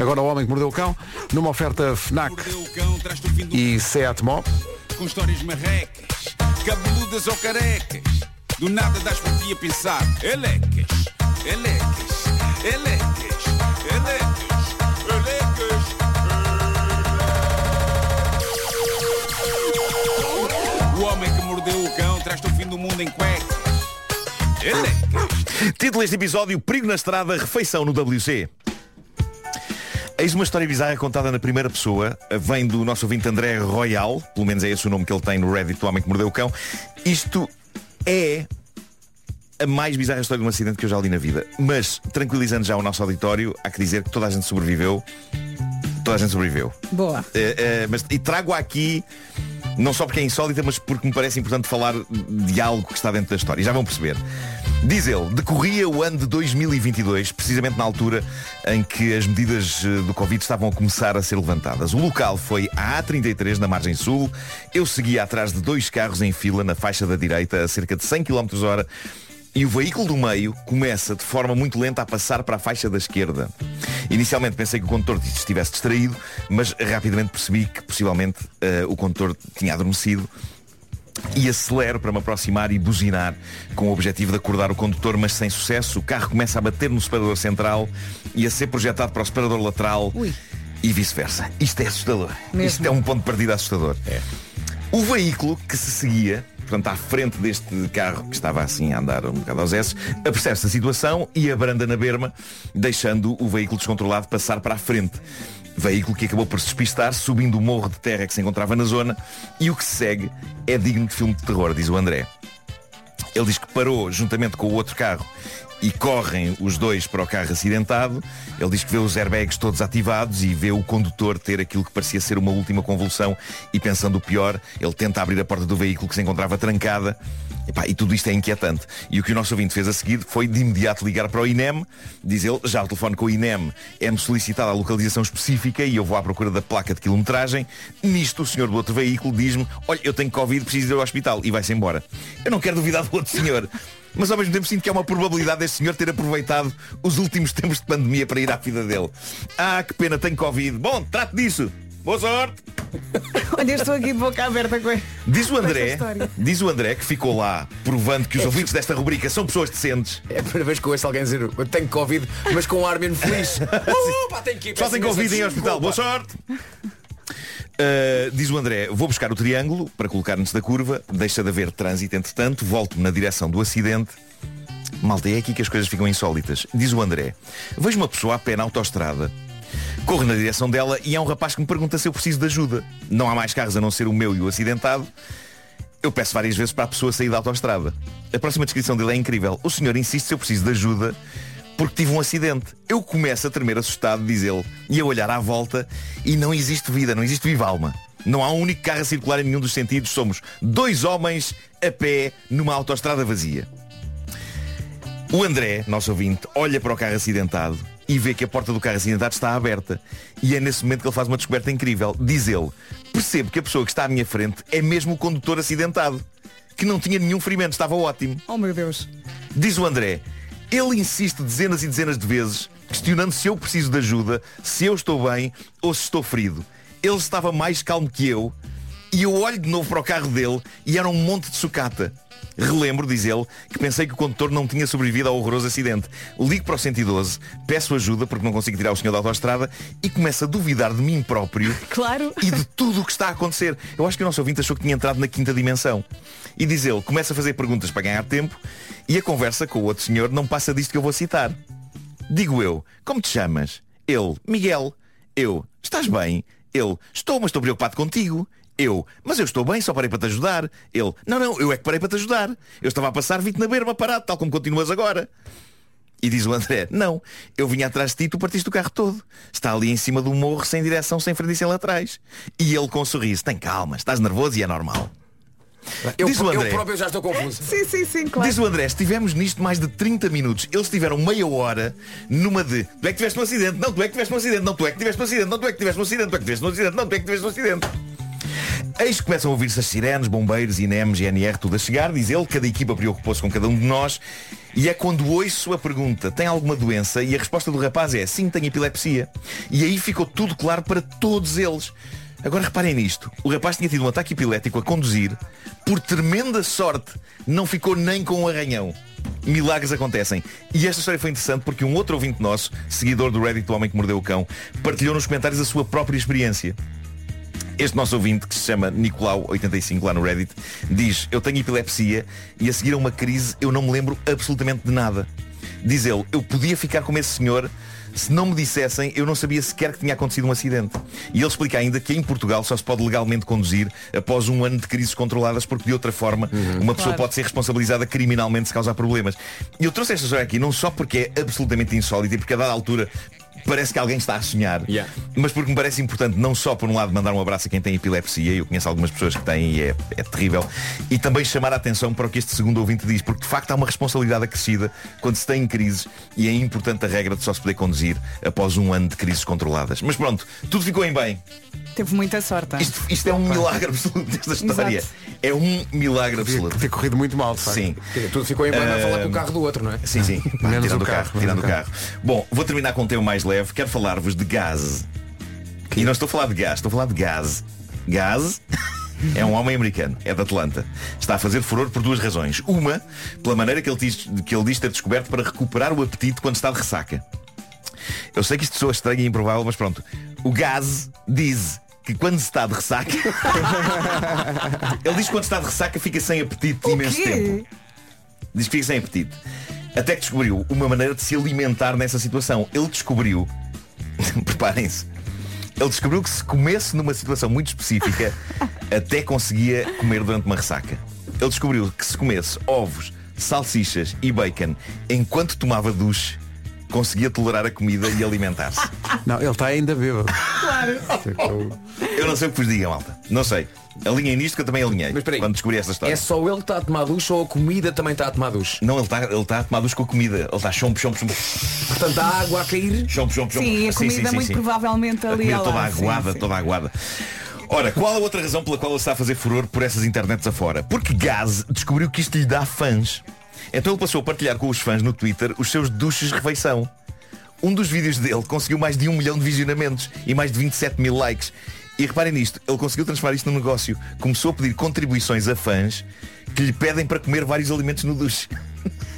Agora o Homem que Mordeu o Cão, numa oferta FNAC cão, e Seat Mó. com histórias marrecas, cabeludas ou carecas. Do nada das por ti a pensar. Elecas, elecas, elecas, elecas, elecas. O homem que mordeu o cão traz-te o fim do mundo em cuecas. Elecas. Título deste episódio, Perigo na Estrada, Refeição no WC. Eis uma história bizarra contada na primeira pessoa. Vem do nosso ouvinte André Royal, pelo menos é esse o nome que ele tem no Reddit do Homem que Mordeu o Cão. Isto é a mais bizarra história de um acidente que eu já li na vida. Mas, tranquilizando já o nosso auditório, há que dizer que toda a gente sobreviveu. Toda a gente sobreviveu. Boa. Eh, eh, mas, e trago aqui, não só porque é insólita, mas porque me parece importante falar de algo que está dentro da história. E já vão perceber. Diz ele, decorria o ano de 2022, precisamente na altura em que as medidas eh, do Covid estavam a começar a ser levantadas. O local foi a A33, na margem sul. Eu seguia atrás de dois carros em fila na faixa da direita, a cerca de 100 km hora. E o veículo do meio começa de forma muito lenta a passar para a faixa da esquerda. Inicialmente pensei que o condutor estivesse distraído, mas rapidamente percebi que possivelmente eh, o condutor tinha adormecido e acelero para me aproximar e buzinar com o objetivo de acordar o condutor, mas sem sucesso. O carro começa a bater no separador central e a ser projetado para o separador lateral Ui. e vice-versa. Isto é assustador. Mesmo. Isto é um ponto de partida assustador. O veículo que se seguia, portanto à frente deste carro que estava assim a andar um bocado aos S, apercebe-se da situação e abranda na berma, deixando o veículo descontrolado passar para a frente. Veículo que acabou por se despistar, subindo o morro de terra que se encontrava na zona, e o que se segue é digno de filme de terror, diz o André. Ele diz que parou juntamente com o outro carro e correm os dois para o carro acidentado. Ele diz que vê os airbags todos ativados e vê o condutor ter aquilo que parecia ser uma última convulsão e pensando o pior, ele tenta abrir a porta do veículo que se encontrava trancada. Epá, e tudo isto é inquietante. E o que o nosso ouvinte fez a seguir foi de imediato ligar para o INEM, diz ele, já o telefone com o INEM é-me solicitada a localização específica e eu vou à procura da placa de quilometragem. Nisto o senhor do outro veículo diz-me, olha, eu tenho Covid, preciso ir ao hospital e vai-se embora. Eu não quero duvidar do outro senhor. Mas ao mesmo tempo sinto que há uma probabilidade deste senhor ter aproveitado os últimos tempos de pandemia para ir à vida dele. Ah, que pena, tenho Covid. Bom, trate disso. Boa sorte. Olha, estou aqui de boca aberta com Diz o André, diz o André que ficou lá provando que os ouvintes desta rubrica são pessoas decentes. É a primeira vez que ouço alguém dizer eu tenho Covid, mas com um ar menos feliz. Uh, pá, tenho que ir, Só tem Covid em hospital. Boa sorte. Uh, diz o André, vou buscar o triângulo para colocar antes da curva, deixa de haver trânsito entretanto, volto na direção do acidente. Malta, é aqui que as coisas ficam insólitas. Diz o André, vejo uma pessoa a pé na autoestrada. Corro na direção dela e há um rapaz que me pergunta se eu preciso de ajuda. Não há mais carros a não ser o meu e o acidentado. Eu peço várias vezes para a pessoa sair da autoestrada. A próxima descrição dele é incrível. O senhor insiste se eu preciso de ajuda porque tive um acidente. Eu começo a tremer assustado, diz ele, e a olhar à volta e não existe vida, não existe viva alma. Não há um único carro a circular em nenhum dos sentidos. Somos dois homens a pé numa autoestrada vazia. O André, nosso ouvinte, olha para o carro acidentado e vê que a porta do carro acidentado está aberta. E é nesse momento que ele faz uma descoberta incrível. Diz ele, percebo que a pessoa que está à minha frente é mesmo o condutor acidentado. Que não tinha nenhum ferimento, estava ótimo. Oh meu Deus. Diz o André, ele insiste dezenas e dezenas de vezes, questionando se eu preciso de ajuda, se eu estou bem ou se estou ferido. Ele estava mais calmo que eu e eu olho de novo para o carro dele e era um monte de sucata. Relembro, diz ele, que pensei que o condutor não tinha sobrevivido ao horroroso acidente. Ligo para o 112, peço ajuda porque não consigo tirar o senhor da autoestrada e começo a duvidar de mim próprio Claro. e de tudo o que está a acontecer. Eu acho que o nosso ouvinte achou que tinha entrado na quinta dimensão. E diz ele, começa a fazer perguntas para ganhar tempo e a conversa com o outro senhor não passa disto que eu vou citar. Digo eu, como te chamas? Ele, Miguel. Eu, estás bem? Ele, estou, mas estou preocupado contigo. Eu, mas eu estou bem, só parei para te ajudar. Ele, não, não, eu é que parei para te ajudar. Eu estava a passar, vi-te na berma parado, tal como continuas agora. E diz o André, não, eu vinha atrás de ti tu partiste o carro todo. Está ali em cima do morro, sem direção, sem frente e sem laterais. E ele com um sorriso, tem calma, estás nervoso e é normal. Eu, Diz o eu André. próprio já estou confuso. Sim, sim, sim, claro. Diz o André, estivemos nisto mais de 30 minutos. Eles tiveram meia hora numa de tu é que tiveste um acidente, não, tu é que tiveste um acidente, não, tu é que tiveste um acidente, não, tu é que tiveste um acidente, tu é que tiveste um acidente, não, tu é que tiveste um acidente. Eis que começam a ouvir-se as sirenes, bombeiros, INEM, GNR, tudo a chegar, diz ele, cada equipa preocupou-se com cada um de nós e é quando ouço a pergunta, tem alguma doença? E a resposta do rapaz é, sim, tenho epilepsia. E aí ficou tudo claro para todos eles. Agora reparem nisto, o rapaz tinha tido um ataque epilético a conduzir, por tremenda sorte, não ficou nem com um arranhão. Milagres acontecem. E esta história foi interessante porque um outro ouvinte nosso, seguidor do Reddit do Homem que Mordeu o Cão, partilhou nos comentários a sua própria experiência. Este nosso ouvinte, que se chama Nicolau85 lá no Reddit, diz, eu tenho epilepsia e a seguir a uma crise eu não me lembro absolutamente de nada. Diz ele, eu podia ficar como esse senhor se não me dissessem, eu não sabia sequer que tinha acontecido um acidente. E ele explica ainda que em Portugal só se pode legalmente conduzir após um ano de crises controladas, porque de outra forma uma pessoa Claro. pode ser responsabilizada criminalmente se causar problemas. E eu trouxe esta história aqui não só porque é absolutamente insólita e porque a dada altura parece que alguém está a sonhar, Yeah. mas porque me parece importante não só por um lado mandar um abraço a quem tem epilepsia, eu conheço algumas pessoas que têm e é, é terrível, e também chamar a atenção para o que este segundo ouvinte diz, porque de facto há uma responsabilidade acrescida quando se tem crises e é importante a regra de só se poder conduzir após um ano de crises controladas. Mas pronto, tudo ficou em bem. Teve muita sorte. Isto, isto é um milagre absoluto desta história. Exato. É um milagre absoluto. Ter corrido muito mal, de facto. Sim. Dizer, Tudo ficou em bem a falar com o carro do outro, não é? Sim, sim. Vá, Menos tirando o carro, carro, tirando o menos o carro. Bom, vou terminar com um tema mais leve. Quero falar-vos de gás. E não estou a falar de gás, estou a falar de gás. Gás é um homem americano, é de Atlanta. Está a fazer furor por duas razões. Uma, pela maneira que ele diz, que ele diz ter descoberto para recuperar o apetite quando está de ressaca. Eu sei que isto soa estranho e improvável, mas pronto. O gás diz que quando se está de ressaca. ele diz que quando está de ressaca fica sem apetite O imenso quê? tempo. Diz que fica sem apetite. Até que descobriu uma maneira de se alimentar nessa situação. Ele descobriu, preparem-se, ele descobriu que se comesse numa situação muito específica, até conseguia comer durante uma ressaca. Ele descobriu que se comesse ovos, salsichas e bacon enquanto tomava duche, conseguia tolerar a comida e alimentar-se. Não, ele está ainda bêbado. Claro. Eu não sei o que vos diga, malta. Não sei. Alinhem nisto que eu também alinhei Mas espera aí. quando descobri esta história. É só ele que está a tomar duche ou a comida também está a tomar duche? Não, ele está ele tá a tomar duche com a comida. Ele está chompo, chompo, chompo. Portanto, há água a cair. Chompo, chompo, chompo. Sim, a comida muito provavelmente A ali comida ao toda lado, sim, aguada, sim. toda aguada. Ora, qual a outra razão pela qual ele está a fazer furor por essas internets afora? Porque Gaz descobriu que isto lhe dá fãs. Então ele passou a partilhar com os fãs no Twitter os seus duches de refeição. Um dos vídeos dele conseguiu mais de um milhão de visionamentos e mais de 27 mil likes. E reparem nisto, ele conseguiu transformar isto num negócio. Começou a pedir contribuições a fãs que lhe pedem para comer vários alimentos no duche.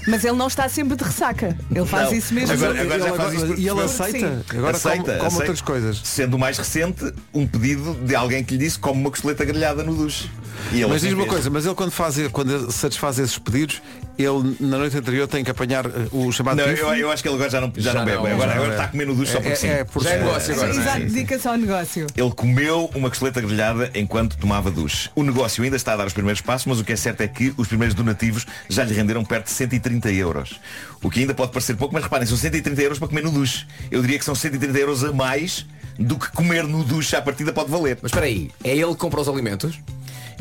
Mas ele não está sempre de ressaca. Ele faz Não. isso mesmo. Agora- E agora já ele, faz por e ele aceita. Sim. Agora Aceita, come, come aceita. outras coisas. Sendo o mais recente, um pedido de alguém que lhe disse como uma costeleta grelhada no duche. E Mas diz uma coisa, mas ele quando, faz, quando satisfaz esses pedidos, ele na noite anterior tem que apanhar eh, o chamado Não, eu, eu acho que ele agora já não, já Já não bebe. não, agora já agora está a comer no duche só porque sim. é, é por Já é negócio agora. Exato, dedica-se ao negócio. Ele comeu uma costeleta grelhada enquanto tomava duche. O negócio ainda está a dar os primeiros passos, mas o que é certo é que os primeiros donativos já lhe renderam perto de 130 euros. O que ainda pode parecer pouco, mas reparem, são 130 euros para comer no duche. Eu diria que são 130 euros a mais do que comer no duche à partida pode valer. Mas espera aí, é ele que compra os alimentos?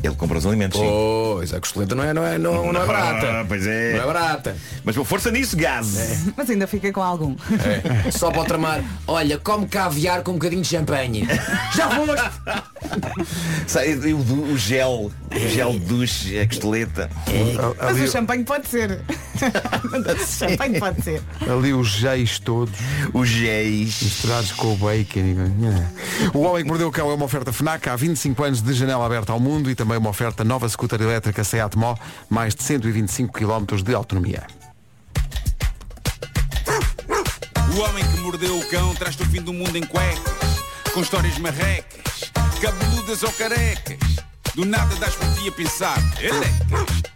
Ele compra os alimentos, sim. Pois, a costeleta não é, não é, não, não é barata. Ah, pois é. Não é barata. Mas por força nisso, gás. Mas ainda fica com algum. É. Só para o tramar. Olha, come caviar com um bocadinho de champanhe. Já foste! Sabe, o, o- gel, o gel de duche, a costeleta. Mas Ali, o champanhe pode ser. o champanhe pode ser. ali os géis todos Os géis. misturados com o bacon. e- O Homem que Mordeu o Cão é uma oferta FNAC há 25 anos de janela aberta ao mundo e também uma oferta nova scooter elétrica Seat Mó, mais de 125 km de autonomia. O homem que mordeu o cão traz-te o fim do mundo em cuecas, com histórias marrecas, cabeludas ou carecas. Do nada das por a pensar, elecas.